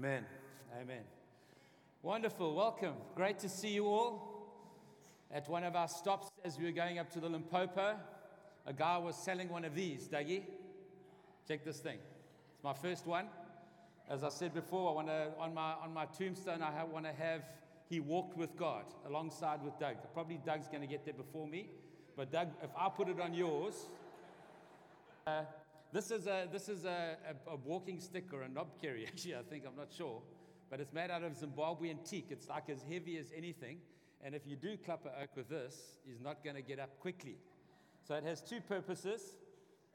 Amen. Amen. Wonderful. Welcome. Great to see you all. At one of our stops as we were going up to the Limpopo, a guy was selling one of these. Dougie, check this thing. It's my first one. As I said before, I want to, on my, on my tombstone, I want to have he walked with God alongside with Doug. Probably Doug's going to get there before me. But Doug, if I put it on yours, uh, this is a, this is a, a, a, walking stick or a knobkerrie, actually, I think, I'm not sure. But it's made out of Zimbabwean teak. It's like as heavy as anything. And if you do clap a oak with this, he's not going to get up quickly. So it has two purposes.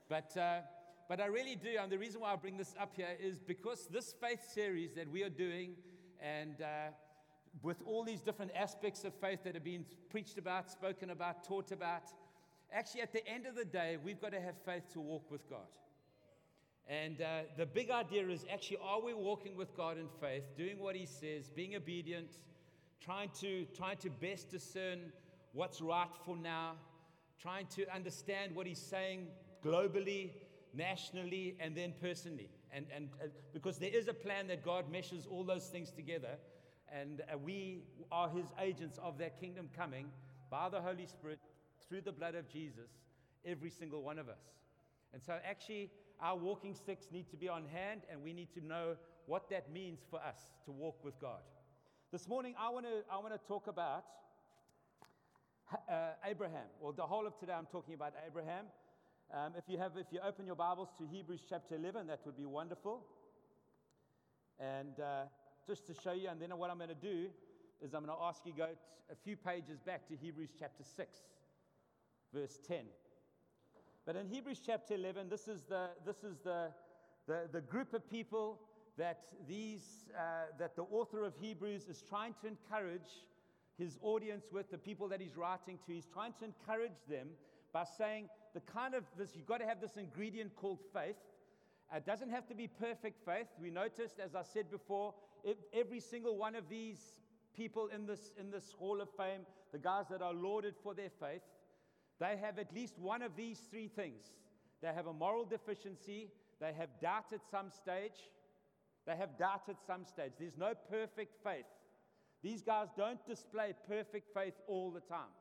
But, uh, but I really do, and the reason why I bring this up here is because this faith series that we are doing, and uh, with all these different aspects of faith that have been preached about, spoken about, taught about, actually, at the end of the day, we've got to have faith to walk with God. And uh, the big idea is actually, are we walking with God in faith, doing what He says, being obedient, trying to, trying to best discern what's right for now, trying to understand what He's saying globally, nationally, and then personally. And, and uh, because there is a plan that God meshes all those things together, and uh, we are His agents of that kingdom coming by the Holy Spirit through the blood of Jesus, every single one of us. And so, actually, our walking sticks need to be on hand, and we need to know what that means for us to walk with God. This morning, I want to, I want to talk about uh, Abraham. Well, the whole of today, I'm talking about Abraham. Um, if, you have, if you open your Bibles to Hebrews chapter 11, that would be wonderful. And uh, just to show you, and then what I'm going to do is I'm going to ask you go a few pages back to Hebrews chapter 6, verse 10. But in Hebrews chapter 11, this is the, this is the, the, the group of people that, these, uh, that the author of Hebrews is trying to encourage his audience with, the people that he's writing to. He's trying to encourage them by saying the kind of this, you've got to have this ingredient called faith. It doesn't have to be perfect faith. We noticed, as I said before, every single one of these people in this, in this hall of fame, the guys that are lauded for their faith, they have at least one of these three things. They have a moral deficiency, they have doubt at some stage, they have doubt at some stage. There's no perfect faith. These guys don't display perfect faith all the time.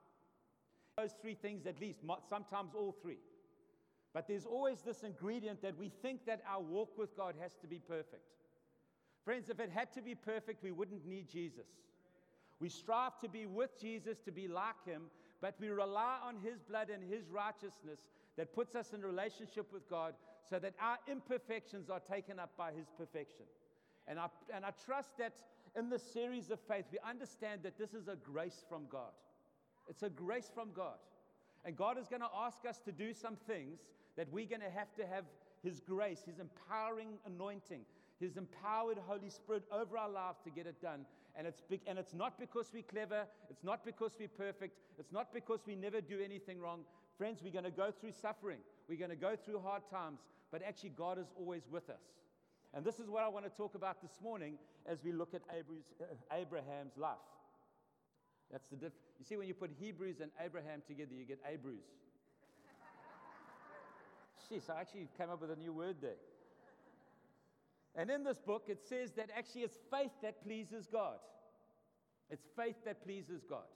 Those three things, at least, sometimes all three. But there's always this ingredient that we think that our walk with God has to be perfect. Friends, if it had to be perfect, we wouldn't need Jesus. We strive to be with Jesus, to be like him, but we rely on His blood and His righteousness that puts us in relationship with God so that our imperfections are taken up by His perfection. And I, and I trust that in this series of faith, we understand that this is a grace from God. It's a grace from God. And God is going to ask us to do some things that we're going to have to have His grace, His empowering anointing, His empowered Holy Spirit over our lives to get it done. And it's, and it's not because we're clever, it's not because we're perfect, it's not because we never do anything wrong. Friends, we're going to go through suffering, we're going to go through hard times, but actually, God is always with us. And this is what I want to talk about this morning as we look at uh, Abraham's life. That's the diff- you see, when you put Hebrews and Abraham together, you get Abrews. Jeez, I actually came up with a new word there. And in this book, it says that actually it's faith that pleases God. It's faith that pleases God.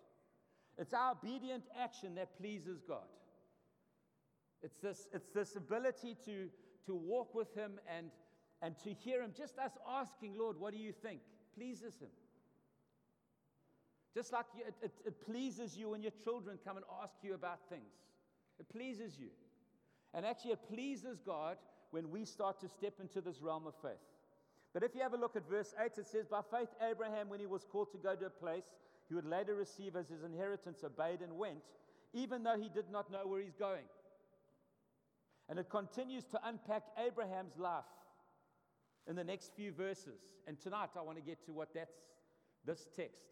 It's our obedient action that pleases God. It's this, it's this ability to, to walk with Him and, and to hear Him. Just us asking, Lord, what do you think? Pleases Him. Just like you, it, it, it pleases you when your children come and ask you about things. It pleases you. And actually, it pleases God when we start to step into this realm of faith. But if you have a look at verse 8, it says, By faith, Abraham, when he was called to go to a place he would later receive as his inheritance, obeyed and went, even though he did not know where he's going. And it continues to unpack Abraham's life in the next few verses. And tonight I want to get to what that's this text.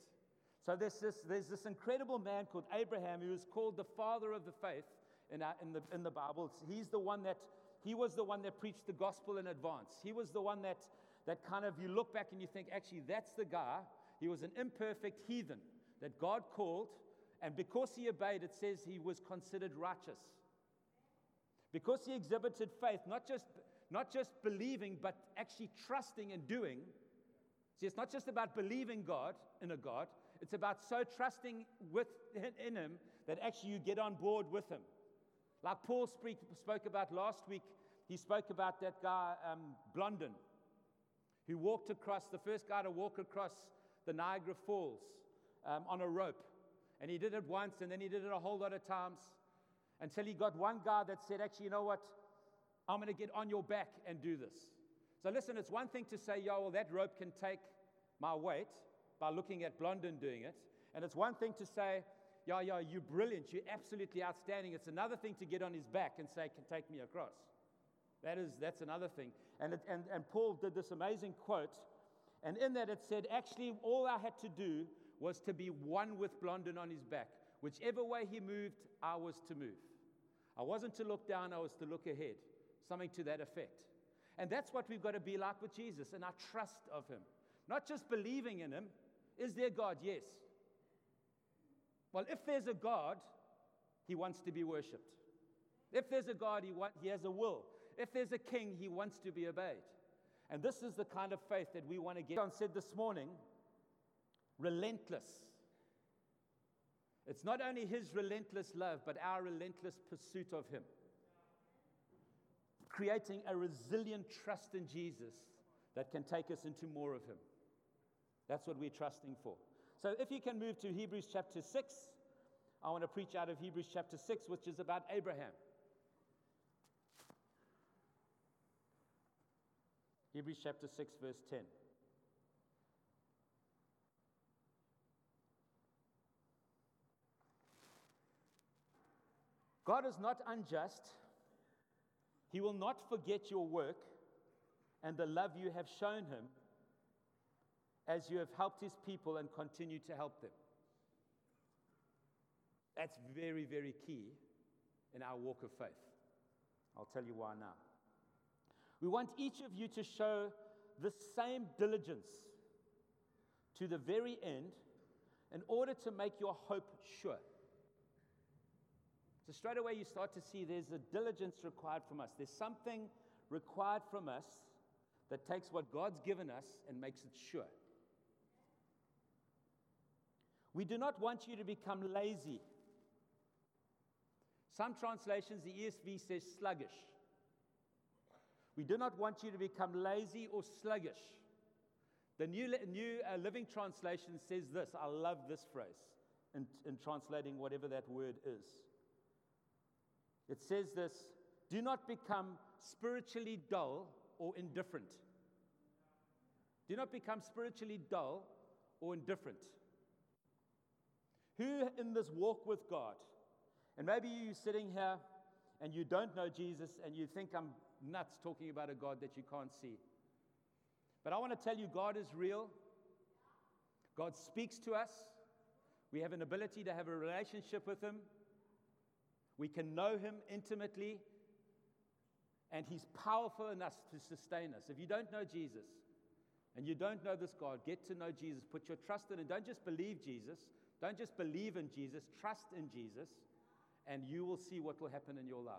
So there's this, there's this incredible man called Abraham who is called the father of the faith in, our, in, the, in the Bible. He's the one that he was the one that preached the gospel in advance. He was the one that, that kind of, you look back and you think, actually, that's the guy. He was an imperfect heathen that God called, and because he obeyed, it says he was considered righteous. Because he exhibited faith, not just, not just believing, but actually trusting and doing, See, it's not just about believing God in a God, it's about so trusting with, in Him that actually you get on board with Him. Like Paul speak, spoke about last week, he spoke about that guy, um, Blondin, who walked across, the first guy to walk across the Niagara Falls um, on a rope. And he did it once, and then he did it a whole lot of times until he got one guy that said, Actually, you know what? I'm going to get on your back and do this. So, listen, it's one thing to say, Yo, well, that rope can take my weight by looking at Blondin doing it. And it's one thing to say, Yeah, yeah, you're brilliant. You're absolutely outstanding. It's another thing to get on his back and say, Can take me across. That is, that's another thing. And, it, and, and Paul did this amazing quote. And in that it said, Actually, all I had to do was to be one with Blondin on his back. Whichever way he moved, I was to move. I wasn't to look down, I was to look ahead. Something to that effect. And that's what we've got to be like with Jesus and our trust of him. Not just believing in him. Is there God? Yes. Well, if there's a God, he wants to be worshiped. If there's a God, he, he has a will. If there's a king, he wants to be obeyed. And this is the kind of faith that we want to get. John said this morning relentless. It's not only his relentless love, but our relentless pursuit of him. Creating a resilient trust in Jesus that can take us into more of him. That's what we're trusting for. So if you can move to Hebrews chapter 6, I want to preach out of Hebrews chapter 6, which is about Abraham. Hebrews chapter 6, verse 10. God is not unjust. He will not forget your work and the love you have shown him as you have helped his people and continue to help them. That's very, very key in our walk of faith. I'll tell you why now. We want each of you to show the same diligence to the very end in order to make your hope sure. So, straight away, you start to see there's a diligence required from us. There's something required from us that takes what God's given us and makes it sure. We do not want you to become lazy. Some translations, the ESV says sluggish. We do not want you to become lazy or sluggish. The New, new uh, Living Translation says this. I love this phrase in, in translating whatever that word is. It says this do not become spiritually dull or indifferent. Do not become spiritually dull or indifferent. Who in this walk with God, and maybe you're sitting here and you don't know Jesus and you think I'm nuts talking about a God that you can't see. But I want to tell you, God is real. God speaks to us. We have an ability to have a relationship with Him. We can know Him intimately. And He's powerful enough to sustain us. If you don't know Jesus and you don't know this God, get to know Jesus. Put your trust in Him. Don't just believe Jesus. Don't just believe in Jesus. Trust in Jesus. And you will see what will happen in your life.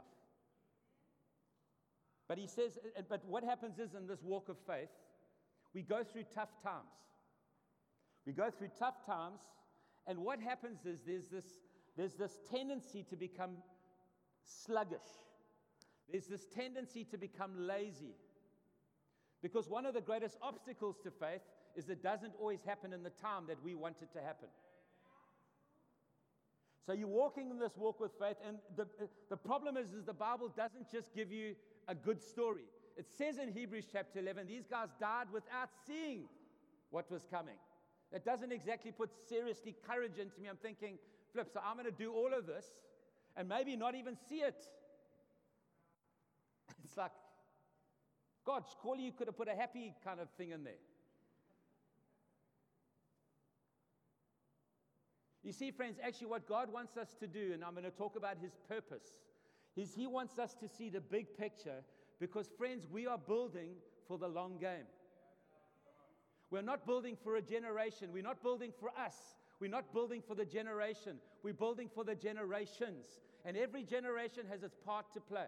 But he says, but what happens is in this walk of faith, we go through tough times. We go through tough times, and what happens is there's this, there's this tendency to become sluggish. There's this tendency to become lazy. Because one of the greatest obstacles to faith is it doesn't always happen in the time that we want it to happen. So you're walking in this walk with faith, and the, the problem is, is the Bible doesn't just give you a good story. It says in Hebrews chapter 11, these guys died without seeing what was coming. It doesn't exactly put seriously courage into me. I'm thinking, flip, so I'm going to do all of this and maybe not even see it. It's like, God, surely you could have put a happy kind of thing in there. You see, friends, actually, what God wants us to do, and I'm going to talk about his purpose is He wants us to see the big picture because, friends, we are building for the long game. We're not building for a generation. We're not building for us. We're not building for the generation. We're building for the generations. And every generation has its part to play.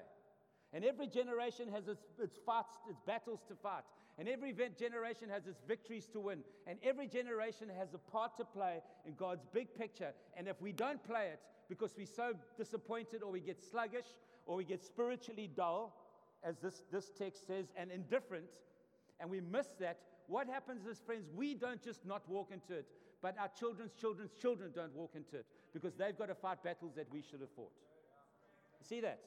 And every generation has its, its fights, its battles to fight. And every generation has its victories to win. And every generation has a part to play in God's big picture. And if we don't play it because we're so disappointed or we get sluggish or we get spiritually dull, as this, this text says, and indifferent, and we miss that, what happens is, friends, we don't just not walk into it, but our children's children's children don't walk into it because they've got to fight battles that we should have fought. See that?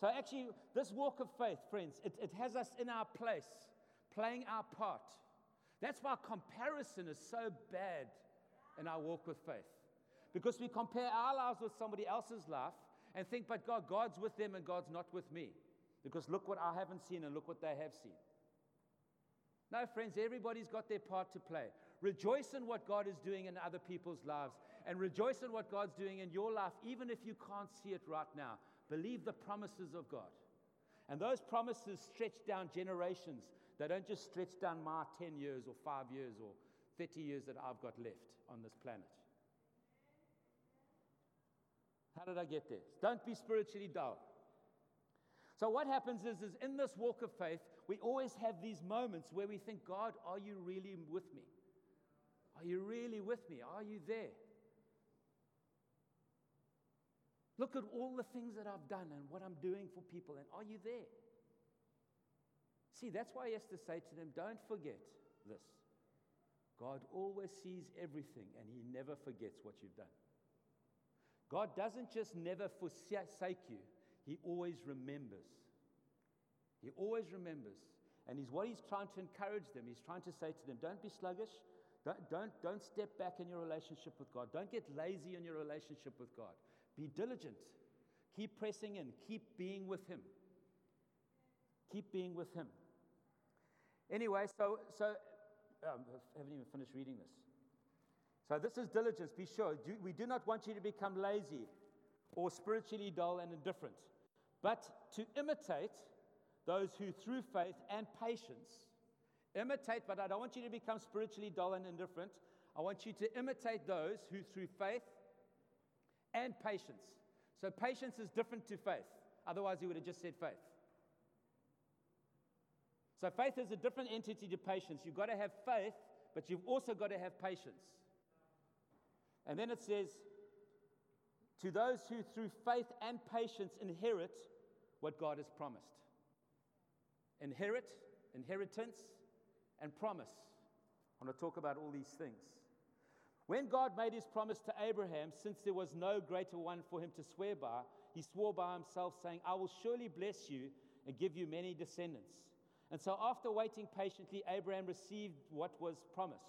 So, actually, this walk of faith, friends, it, it has us in our place, playing our part. That's why comparison is so bad in our walk with faith. Because we compare our lives with somebody else's life and think, but God, God's with them and God's not with me. Because look what I haven't seen and look what they have seen. No, friends, everybody's got their part to play. Rejoice in what God is doing in other people's lives and rejoice in what God's doing in your life, even if you can't see it right now. Believe the promises of God. And those promises stretch down generations. They don't just stretch down my 10 years or five years or 30 years that I've got left on this planet. How did I get there? Don't be spiritually dull. So, what happens is, is in this walk of faith, we always have these moments where we think, God, are you really with me? Are you really with me? Are you there? Look at all the things that I've done and what I'm doing for people, and are you there? See, that's why he has to say to them, don't forget this. God always sees everything and he never forgets what you've done. God doesn't just never forsake you, he always remembers. He always remembers. And he's what he's trying to encourage them. He's trying to say to them, don't be sluggish. Don't, don't, don't step back in your relationship with God. Don't get lazy in your relationship with God. Be diligent. Keep pressing in. Keep being with Him. Keep being with Him. Anyway, so, so um, I haven't even finished reading this. So, this is diligence. Be sure. Do, we do not want you to become lazy or spiritually dull and indifferent, but to imitate those who, through faith and patience, imitate, but I don't want you to become spiritually dull and indifferent. I want you to imitate those who, through faith and patience. So patience is different to faith. Otherwise, he would have just said faith. So faith is a different entity to patience. You've got to have faith, but you've also got to have patience. And then it says, to those who through faith and patience inherit what God has promised. Inherit, inheritance, and promise. I want to talk about all these things. When God made his promise to Abraham, since there was no greater one for him to swear by, he swore by himself, saying, I will surely bless you and give you many descendants. And so, after waiting patiently, Abraham received what was promised.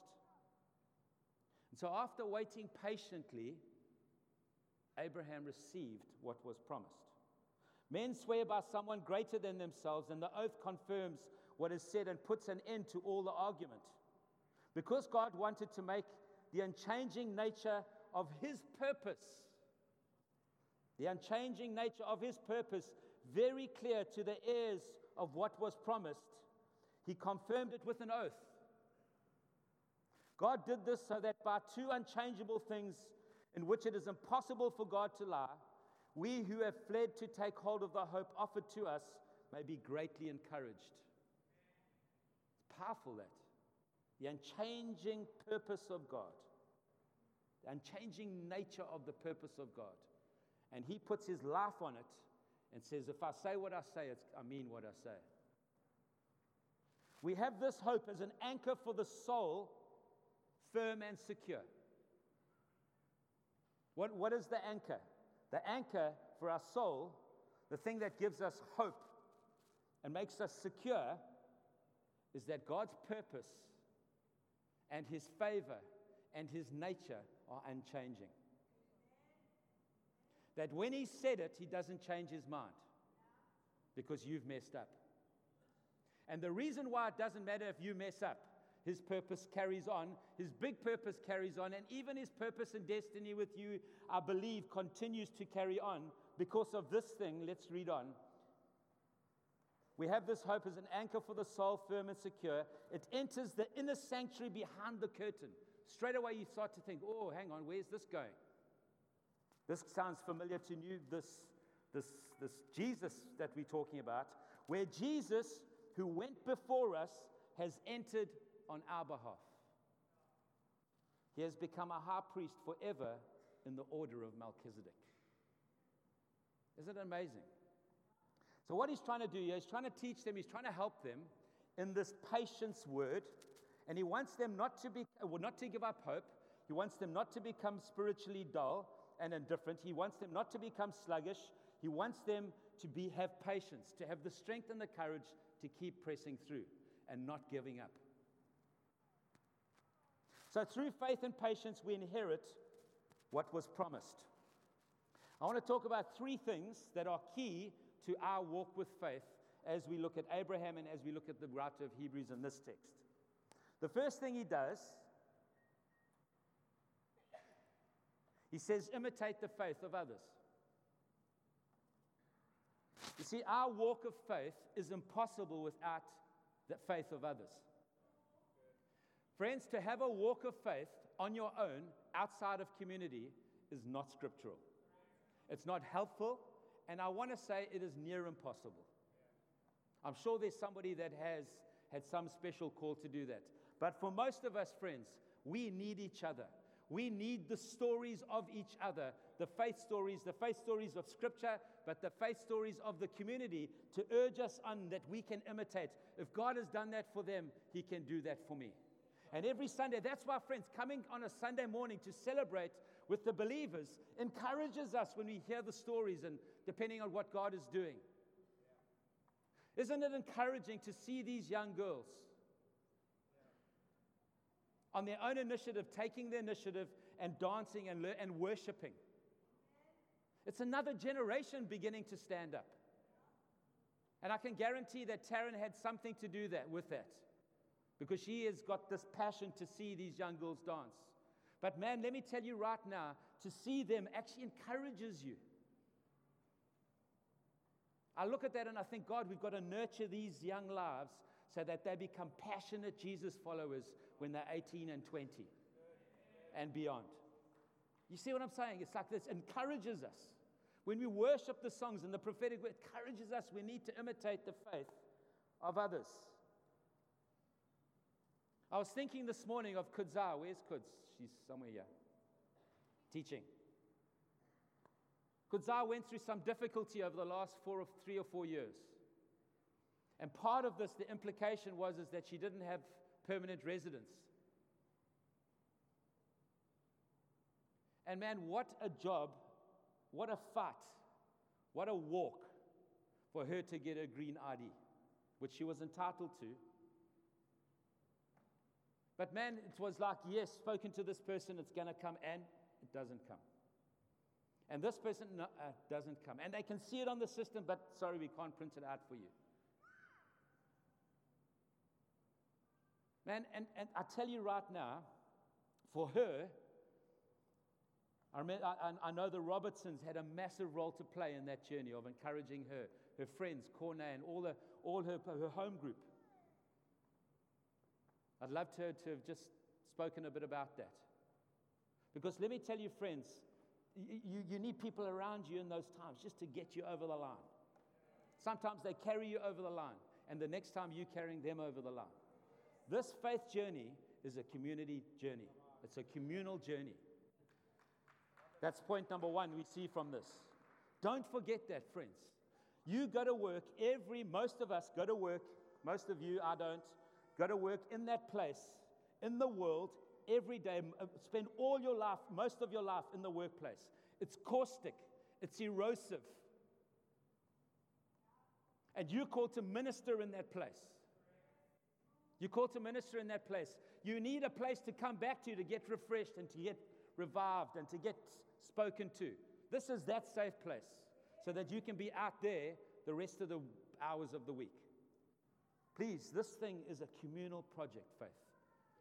And so, after waiting patiently, Abraham received what was promised. Men swear by someone greater than themselves, and the oath confirms what is said and puts an end to all the argument. Because God wanted to make the unchanging nature of his purpose. The unchanging nature of his purpose very clear to the heirs of what was promised. He confirmed it with an oath. God did this so that by two unchangeable things in which it is impossible for God to lie, we who have fled to take hold of the hope offered to us may be greatly encouraged. It's powerful that the unchanging purpose of God, the unchanging nature of the purpose of God. And He puts His life on it and says, If I say what I say, I mean what I say. We have this hope as an anchor for the soul, firm and secure. What, what is the anchor? The anchor for our soul, the thing that gives us hope and makes us secure, is that God's purpose and his favor and his nature are unchanging. That when he said it, he doesn't change his mind because you've messed up. And the reason why it doesn't matter if you mess up, his purpose carries on, his big purpose carries on, and even his purpose and destiny with you, I believe, continues to carry on because of this thing. Let's read on. We have this hope as an anchor for the soul, firm and secure. It enters the inner sanctuary behind the curtain. Straight away, you start to think, oh, hang on, where's this going? This sounds familiar to you, this, this, this Jesus that we're talking about, where Jesus, who went before us, has entered on our behalf. He has become a high priest forever in the order of Melchizedek. Isn't it amazing? So, what he's trying to do here, he's trying to teach them, he's trying to help them in this patience word, and he wants them not to, be, not to give up hope. He wants them not to become spiritually dull and indifferent. He wants them not to become sluggish. He wants them to be, have patience, to have the strength and the courage to keep pressing through and not giving up. So, through faith and patience, we inherit what was promised. I want to talk about three things that are key to our walk with faith as we look at Abraham and as we look at the writer of Hebrews in this text. The first thing he does, he says, imitate the faith of others. You see, our walk of faith is impossible without the faith of others. Friends, to have a walk of faith on your own outside of community is not scriptural. It's not helpful, and I want to say it is near impossible. I'm sure there's somebody that has had some special call to do that. But for most of us, friends, we need each other. We need the stories of each other, the faith stories, the faith stories of Scripture, but the faith stories of the community to urge us on that we can imitate. If God has done that for them, He can do that for me. And every Sunday, that's why, friends, coming on a Sunday morning to celebrate with the believers encourages us when we hear the stories and depending on what God is doing. Isn't it encouraging to see these young girls on their own initiative, taking the initiative and dancing and, and worshiping? It's another generation beginning to stand up. And I can guarantee that Taryn had something to do that, with that because she has got this passion to see these young girls dance. But man, let me tell you right now, to see them actually encourages you. I look at that and I think, God, we've got to nurture these young lives so that they become passionate Jesus followers when they're 18 and 20 and beyond. You see what I'm saying? It's like this encourages us. When we worship the songs and the prophetic, it encourages us. We need to imitate the faith of others. I was thinking this morning of Kudzai. Where's Kudz? She's somewhere here. Teaching. Kudzai went through some difficulty over the last four or three or four years. And part of this, the implication was is that she didn't have permanent residence. And man, what a job, what a fight, what a walk for her to get a green ID, which she was entitled to. But man, it was like, yes, spoken to this person, it's going to come, and it doesn't come. And this person no, uh, doesn't come. And they can see it on the system, but sorry, we can't print it out for you. Man, and, and I tell you right now, for her, I, remember, I, I, know the Robertsons had a massive role to play in that journey of encouraging her, her friends, Corne, and all, the, all her, her home group. I'd love to, to have just spoken a bit about that. Because let me tell you, friends, you, you need people around you in those times just to get you over the line. Sometimes they carry you over the line, and the next time you're carrying them over the line. This faith journey is a community journey, it's a communal journey. That's point number one we see from this. Don't forget that, friends. You go to work every, most of us go to work, most of you, I don't, Go to work in that place, in the world, every day. Uh, spend all your life, most of your life, in the workplace. It's caustic, it's erosive. And you're called to minister in that place. You're called to minister in that place. You need a place to come back to to get refreshed and to get revived and to get spoken to. This is that safe place so that you can be out there the rest of the hours of the week. Please, this thing is a communal project, faith.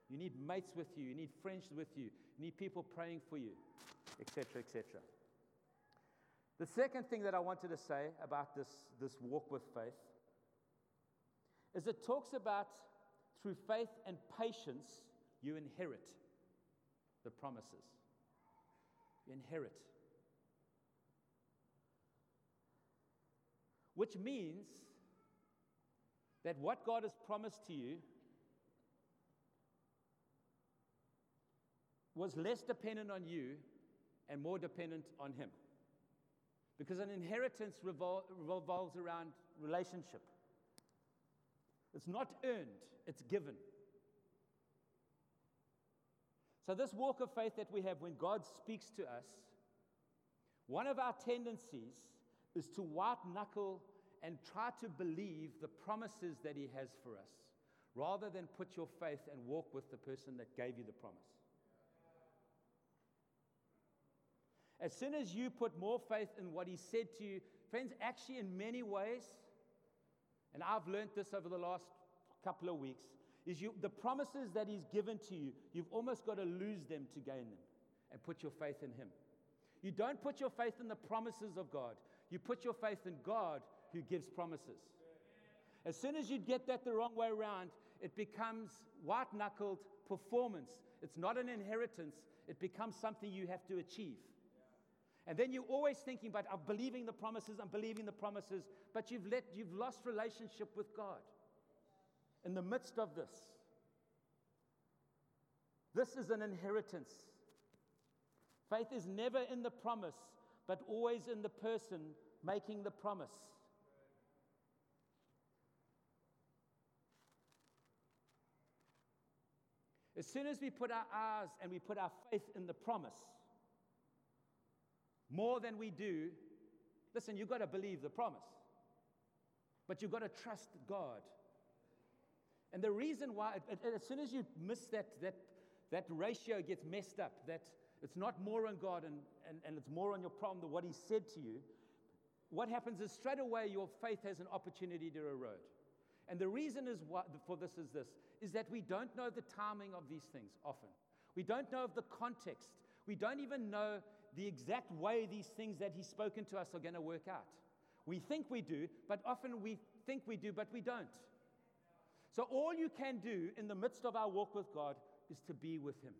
You need mates with you, you need friends with you, you need people praying for you, etc., etc. The second thing that I wanted to say about this, this walk with faith is it talks about through faith and patience, you inherit the promises. You inherit. Which means that what God has promised to you was less dependent on you and more dependent on Him. Because an inheritance revol- revolves around relationship. It's not earned, it's given. So, this walk of faith that we have when God speaks to us, one of our tendencies is to white knuckle and try to believe the promises that He has for us, rather than put your faith and walk with the person that gave you the promise. As soon as you put more faith in what He said to you, friends, actually, in many ways, and I've learned this over the last couple of weeks, is you, the promises that He's given to you, you've almost got to lose them to gain them and put your faith in Him. You don't put your faith in the promises of God, you put your faith in God who gives promises. As soon as you get that the wrong way around, it becomes white knuckled performance. It's not an inheritance, it becomes something you have to achieve. And then you're always thinking about, I'm believing the promises, I'm believing the promises, but you've, let, you've lost relationship with God in the midst of this. This is an inheritance. Faith is never in the promise, but always in the person making the promise. As soon as we put our eyes and we put our faith in the promise, more than we do, listen, you've got to believe the promise, but you've got to trust God. And the reason why, as soon as you miss that, that, that ratio gets messed up, that it's not more on God and, and, and it's more on your problem than what He said to you, what happens is straight away your faith has an opportunity to erode. And the reason is what, for this is this is that we don't know the timing of these things often. We don't know of the context. We don't even know the exact way these things that He's spoken to us are going to work out. We think we do, but often we think we do, but we don't. So, all you can do in the midst of our walk with God is to be with Him.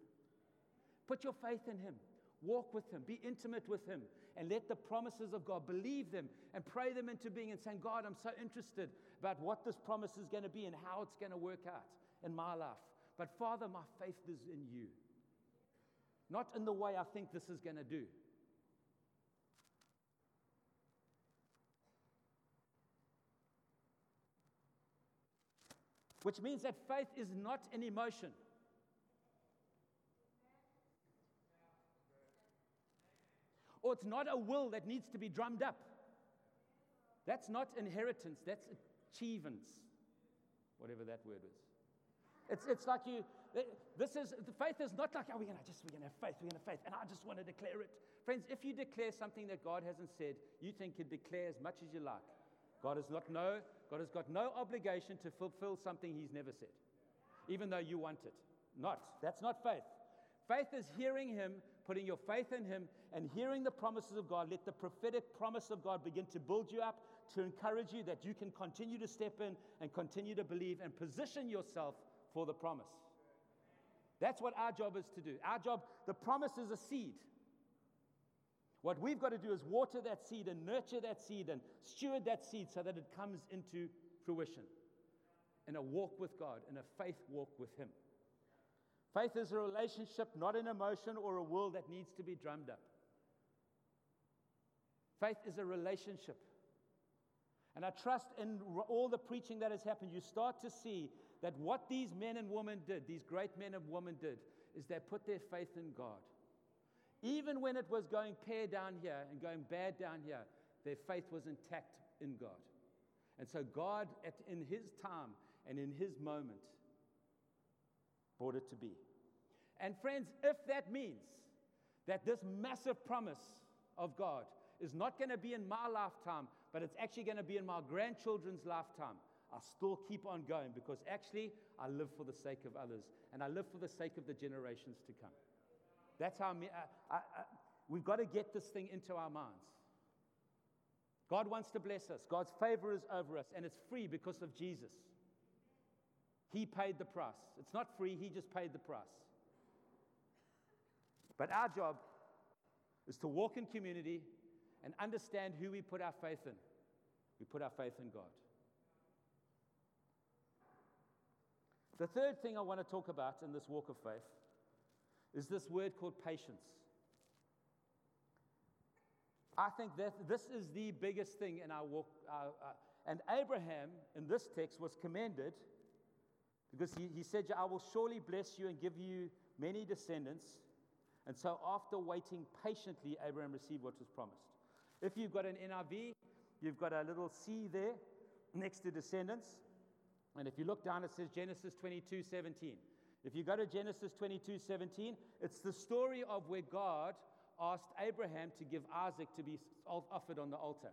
Put your faith in Him, walk with Him, be intimate with Him, and let the promises of God believe them and pray them into being and saying, God, I'm so interested about what this promise is going to be and how it's going to work out in my life. But, Father, my faith is in you not in the way I think this is going to do. Which means that faith is not an emotion. Or it's not a will that needs to be drummed up. That's not inheritance, that's achievements, whatever that word is. It's, it's like you, this is, the faith is not like, oh, we're to just, we're to have faith, we're to have faith, and I just want to declare it. Friends, if you declare something that God hasn't said, you think you declare as much as you like. God has not no, God has got no obligation to fulfill something He's never said, even though you want it. Not. That's not faith. Faith is hearing Him, putting your faith in Him, and hearing the promises of God. Let the prophetic promise of God begin to build you up, to encourage you that you can continue to step in and continue to believe and position yourself for the promise. That's what our job is to do. Our job, the promise is a seed. What we've got to do is water that seed and nurture that seed and steward that seed so that it comes into fruition in a walk with God, in a faith walk with Him. Faith is a relationship, not an emotion or a will that needs to be drummed up. Faith is a relationship. And I trust in all the preaching that has happened, you start to see that what these men and women did, these great men and women did, is they put their faith in God. Even when it was going pear down here and going bad down here, their faith was intact in God. And so God, at, in His time and in His moment, brought it to be. And friends, if that means that this massive promise of God is not going to be in my lifetime, but it's actually going to be in my grandchildren's lifetime, I still keep on going because actually I live for the sake of others and I live for the sake of the generations to come. That's how I, I, I, we've got to get this thing into our minds. God wants to bless us. God's favor is over us, and it's free because of Jesus. He paid the price. It's not free, He just paid the price. But our job is to walk in community and understand who we put our faith in. We put our faith in God. The third thing I want to talk about in this walk of faith is this word called patience. I think that this is the biggest thing in our walk. Uh, uh, and Abraham, in this text, was commended because he, he said, I will surely bless you and give you many descendants. And so, after waiting patiently, Abraham received what was promised. If you've got an NIV, you've got a little C there next to descendants. And if you look down, it says Genesis 22 17. If you go to Genesis 22 17, it's the story of where God asked Abraham to give Isaac to be offered on the altar.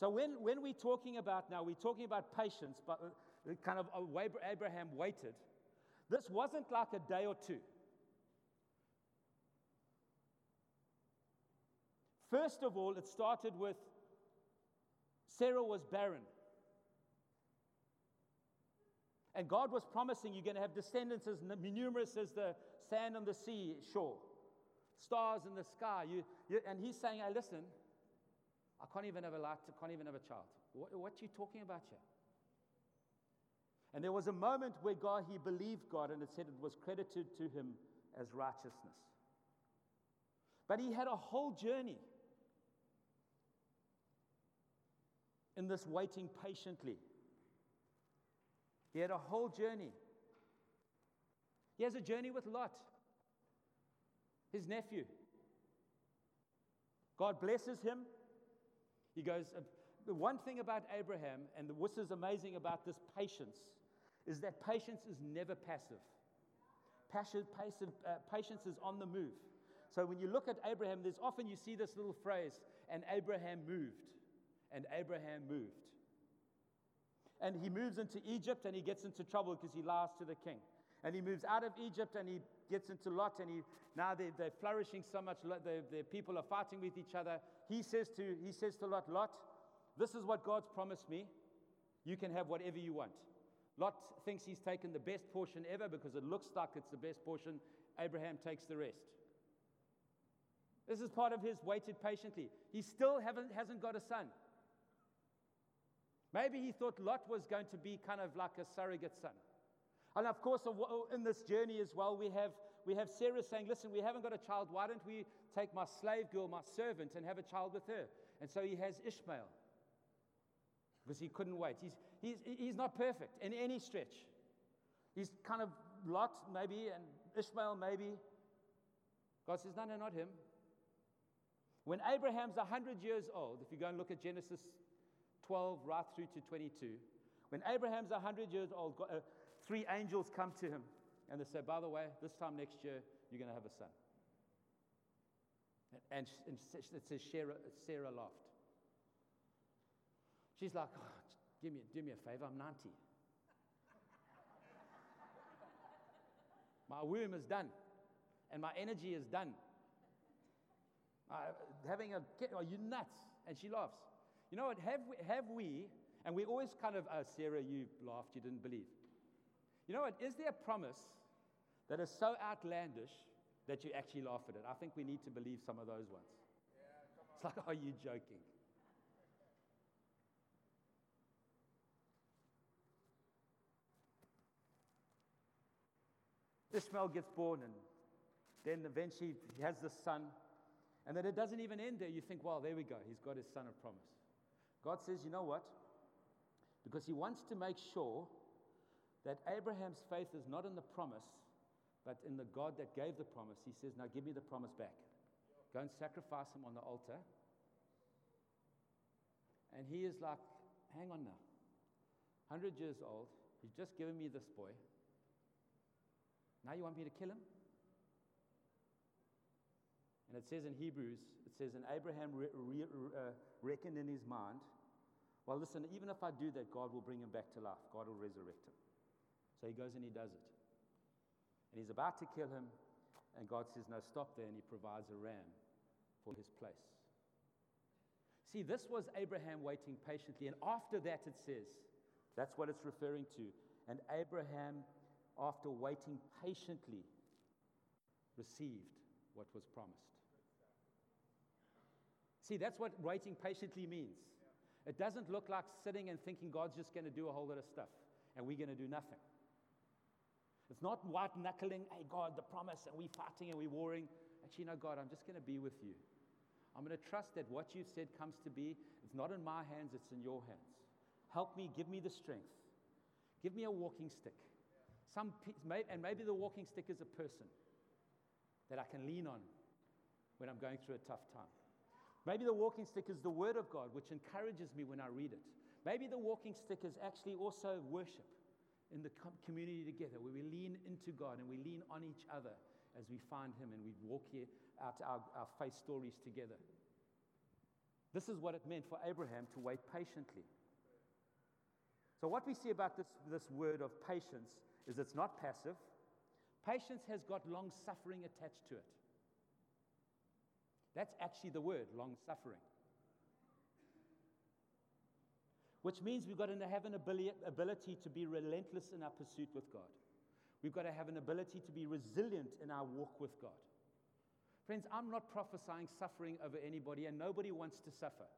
So when, when we're talking about now, we're talking about patience, but uh, kind of Abraham waited. This wasn't like a day or two. First of all, it started with Sarah was barren. And God was promising you're going to have descendants as numerous as the sand on the sea shore, stars in the sky. You, you, and he's saying, hey, listen, I can't even have a light, I can't even have a child. What, what are you talking about here? And there was a moment where God, he believed God, and it said it was credited to him as righteousness. But he had a whole journey in this waiting patiently. He had a whole journey. He has a journey with Lot, his nephew. God blesses him. He goes, uh, the one thing about Abraham, and this is amazing about this patience, is that patience is never passive. Passion, uh, patience is on the move. So when you look at Abraham, there's often you see this little phrase, and Abraham moved. And Abraham moved. And he moves into Egypt and he gets into trouble because he lies to the king. And he moves out of Egypt and he gets into Lot, and he, now they, they're flourishing so much, the, the people are fighting with each other. He says, to, he says to Lot, Lot, this is what God's promised me. You can have whatever you want. Lot thinks he's taken the best portion ever because it looks like it's the best portion. Abraham takes the rest. This is part of his waited patiently. He still hasn't got a son. Maybe he thought Lot was going to be kind of like a surrogate son. And of course, in this journey as well, we have, we have Sarah saying, Listen, we haven't got a child. Why don't we take my slave girl, my servant, and have a child with her? And so he has Ishmael because he couldn't wait. He's, he's, he's not perfect in any stretch. He's kind of Lot, maybe, and Ishmael, maybe. God says, No, no, not him. When Abraham's 100 years old, if you go and look at Genesis 12 right through to 22, when Abraham's 100 years old, uh, three angels come to him and they say, By the way, this time next year, you're going to have a son. And, and it says Sarah, Sarah laughed. She's like, oh, give, me, do me a favor, I'm 90. my womb is done, and my energy is done. Uh, having a kid, are you nuts? And she laughs. You know what? Have we, have we and we always kind of, oh, Sarah, you laughed, you didn't believe. You know what? Is there a promise that is so outlandish that you actually laugh at it? I think we need to believe some of those ones. Yeah, it's like, are you joking? Ishmael gets born, and then eventually he has this son. And then it doesn't even end there. You think, well, there we go. He's got his son of promise. God says, you know what? Because he wants to make sure that Abraham's faith is not in the promise, but in the God that gave the promise. He says, Now give me the promise back. Go and sacrifice him on the altar. And he is like, Hang on now. 100 years old. He's just given me this boy. Now you want me to kill him? And it says in Hebrews, it says, And Abraham re- re- uh, reckoned in his mind, well, listen, even if I do that, God will bring him back to life. God will resurrect him. So he goes and he does it. And he's about to kill him, and God says, No, stop there, and he provides a ram for his place. See, this was Abraham waiting patiently, and after that it says, that's what it's referring to. And Abraham, after waiting patiently, received what was promised. See, that's what waiting patiently means. It doesn't look like sitting and thinking God's just going to do a whole lot of stuff and we're going to do nothing. It's not white knuckling, hey, God, the promise, and we're fighting and we're warring. Actually, no, God, I'm just going to be with you. I'm going to trust that what you've said comes to be. It's not in my hands, it's in your hands. Help me, give me the strength. Give me a walking stick. Some, and maybe the walking stick is a person that I can lean on when I'm going through a tough time. Maybe the walking stick is the Word of God, which encourages me when I read it. Maybe the walking stick is actually also worship in the community together, where we lean into God and we lean on each other as we find Him and we walk here out our, our faith stories together. This is what it meant for Abraham to wait patiently. So, what we see about this, this word of patience is it's not passive. Patience has got long suffering attached to it. That's actually the word, long suffering. Which means we've got to have an ability to be relentless in our pursuit with God. We've got to have an ability to be resilient in our walk with God. Friends, I'm not prophesying suffering over anybody, and nobody wants to suffer.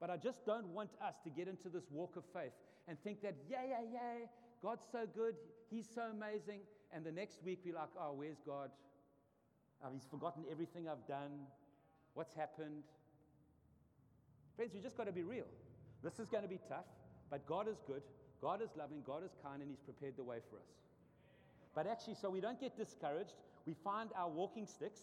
But I just don't want us to get into this walk of faith and think that, yeah, yeah, yeah, God's so good, He's so amazing, and the next week we're like, oh, where's God? Oh, he's forgotten everything I've done. What's happened? Friends, we just got to be real. This is going to be tough, but God is good, God is loving, God is kind, and He's prepared the way for us. But actually, so we don't get discouraged, we find our walking sticks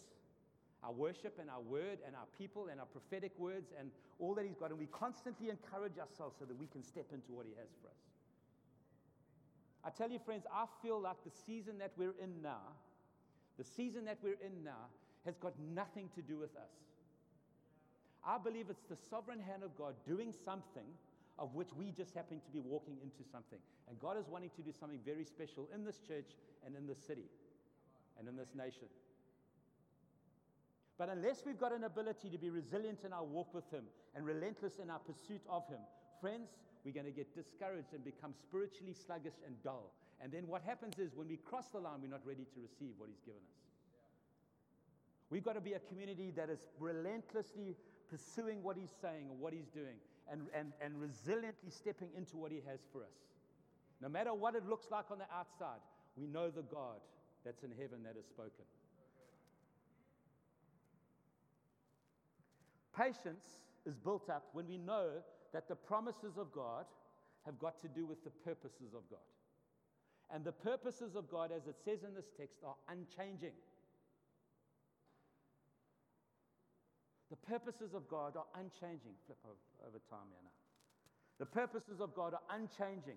our worship and our word and our people and our prophetic words and all that He's got. And we constantly encourage ourselves so that we can step into what He has for us. I tell you, friends, I feel like the season that we're in now, the season that we're in now, has got nothing to do with us. I believe it's the sovereign hand of God doing something of which we just happen to be walking into something. And God is wanting to do something very special in this church and in this city and in this nation. But unless we've got an ability to be resilient in our walk with Him and relentless in our pursuit of Him, friends, we're going to get discouraged and become spiritually sluggish and dull. And then what happens is when we cross the line, we're not ready to receive what He's given us. We've got to be a community that is relentlessly pursuing what He's saying or what He's doing and, and, and resiliently stepping into what He has for us. No matter what it looks like on the outside, we know the God that's in heaven that has spoken. Patience is built up when we know that the promises of God have got to do with the purposes of God. And the purposes of God, as it says in this text, are unchanging. The purposes of God are unchanging. Flip over time here now. The purposes of God are unchanging.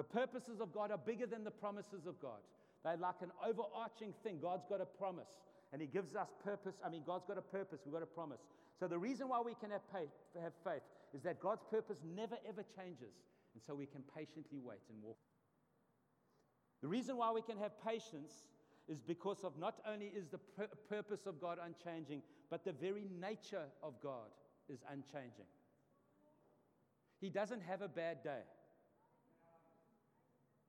The purposes of God are bigger than the promises of God. They're like an overarching thing. God's got a promise and He gives us purpose. I mean, God's got a purpose, we've got a promise. So the reason why we can have faith, have faith is that God's purpose never ever changes, and so we can patiently wait and walk. The reason why we can have patience is because of not only is the pur- purpose of God unchanging, but the very nature of God is unchanging. He doesn't have a bad day.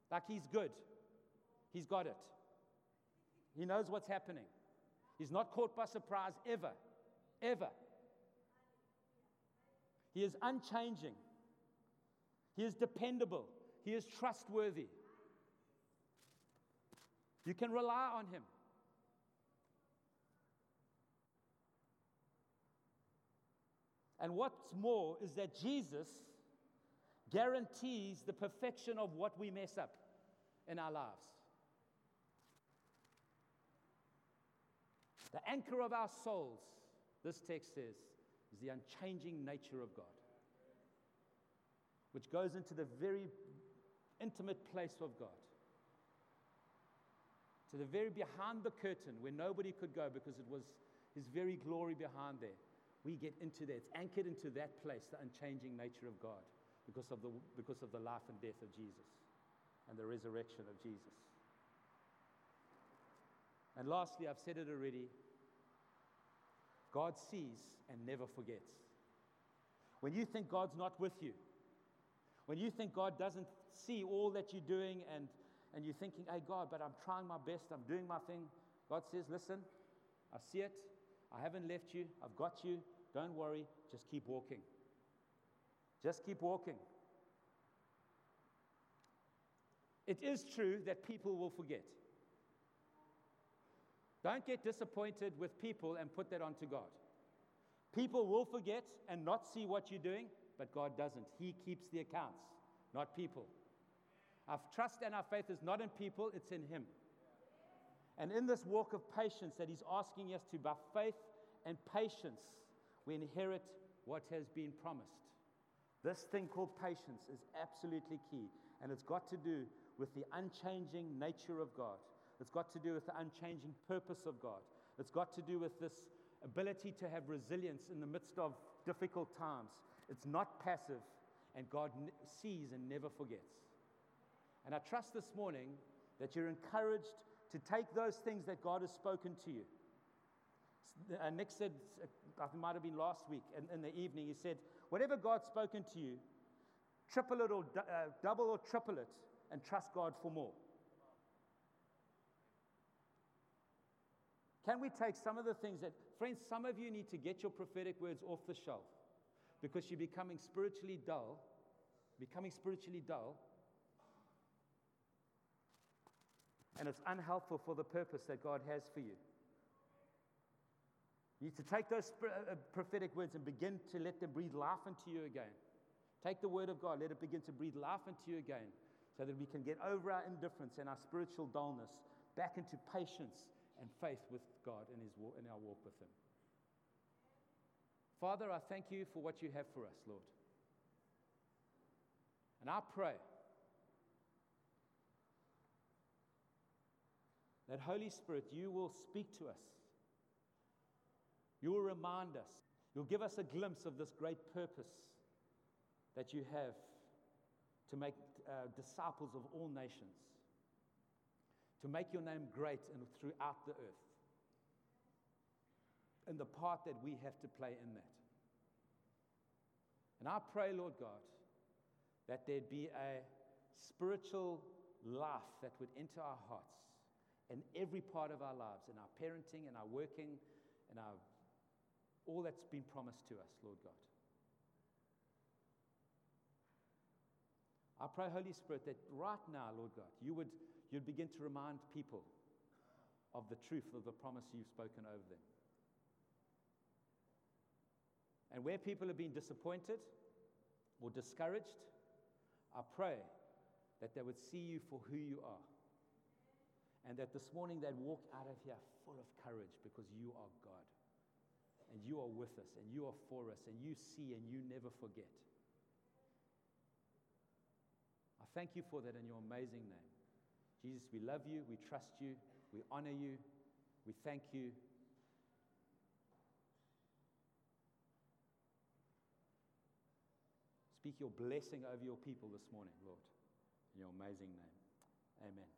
Like he's good. He's got it. He knows what's happening. He's not caught by surprise ever, ever. He is unchanging. He is dependable. He is trustworthy. You can rely on him. And what's more is that Jesus guarantees the perfection of what we mess up in our lives. The anchor of our souls, this text says, is the unchanging nature of God, which goes into the very intimate place of God, to the very behind the curtain where nobody could go because it was His very glory behind there. We get into that. It's anchored into that place, the unchanging nature of God, because of the, because of the life and death of Jesus and the resurrection of Jesus. And lastly, I've said it already God sees and never forgets. When you think God's not with you, when you think God doesn't see all that you're doing and, and you're thinking, hey, God, but I'm trying my best, I'm doing my thing, God says, listen, I see it, I haven't left you, I've got you, don't worry, just keep walking. Just keep walking. It is true that people will forget. Don't get disappointed with people and put that onto God. People will forget and not see what you're doing, but God doesn't. He keeps the accounts, not people. Our trust and our faith is not in people, it's in Him. And in this walk of patience that He's asking us to, by faith and patience, we inherit what has been promised. This thing called patience is absolutely key, and it's got to do with the unchanging nature of God. It's got to do with the unchanging purpose of God. It's got to do with this ability to have resilience in the midst of difficult times. It's not passive, and God sees and never forgets. And I trust this morning that you're encouraged to take those things that God has spoken to you. Uh, Nick said, I think it might have been last week in, in, the evening, he said, Whatever God's spoken to you, triple it or uh, double or triple it and trust God for more. Can we take some of the things that, friends, some of you need to get your prophetic words off the shelf because you're becoming spiritually dull, becoming spiritually dull, and it's unhelpful for the purpose that God has for you. You need to take those uh, prophetic words and begin to let them breathe life into you again. Take the word of God, let it begin to breathe life into you again so that we can get over our indifference and our spiritual dullness back into patience and faith with God in, his, in our walk with Him. Father, I thank you for what you have for us, Lord. And I pray that Holy Spirit, you will speak to us. You will remind us. You'll give us a glimpse of this great purpose that you have to make uh, disciples of all nations to make your name great and throughout the earth. And the part that we have to play in that. And I pray, Lord God, that there'd be a spiritual life that would enter our hearts in every part of our lives, in our parenting, in our working, in our all that's been promised to us, Lord God. I pray, Holy Spirit, that right now, Lord God, you would you'd begin to remind people of the truth of the promise you've spoken over them. And where people have been disappointed or discouraged, I pray that they would see you for who you are. And that this morning they'd walk out of here full of courage because you are God. And you are with us, and you are for us, and you see, and you never forget. I thank you for that in your amazing name. Jesus, we love you, we trust you, we honor you, we thank you. Speak your blessing over your people this morning, Lord, in your amazing name. Amen.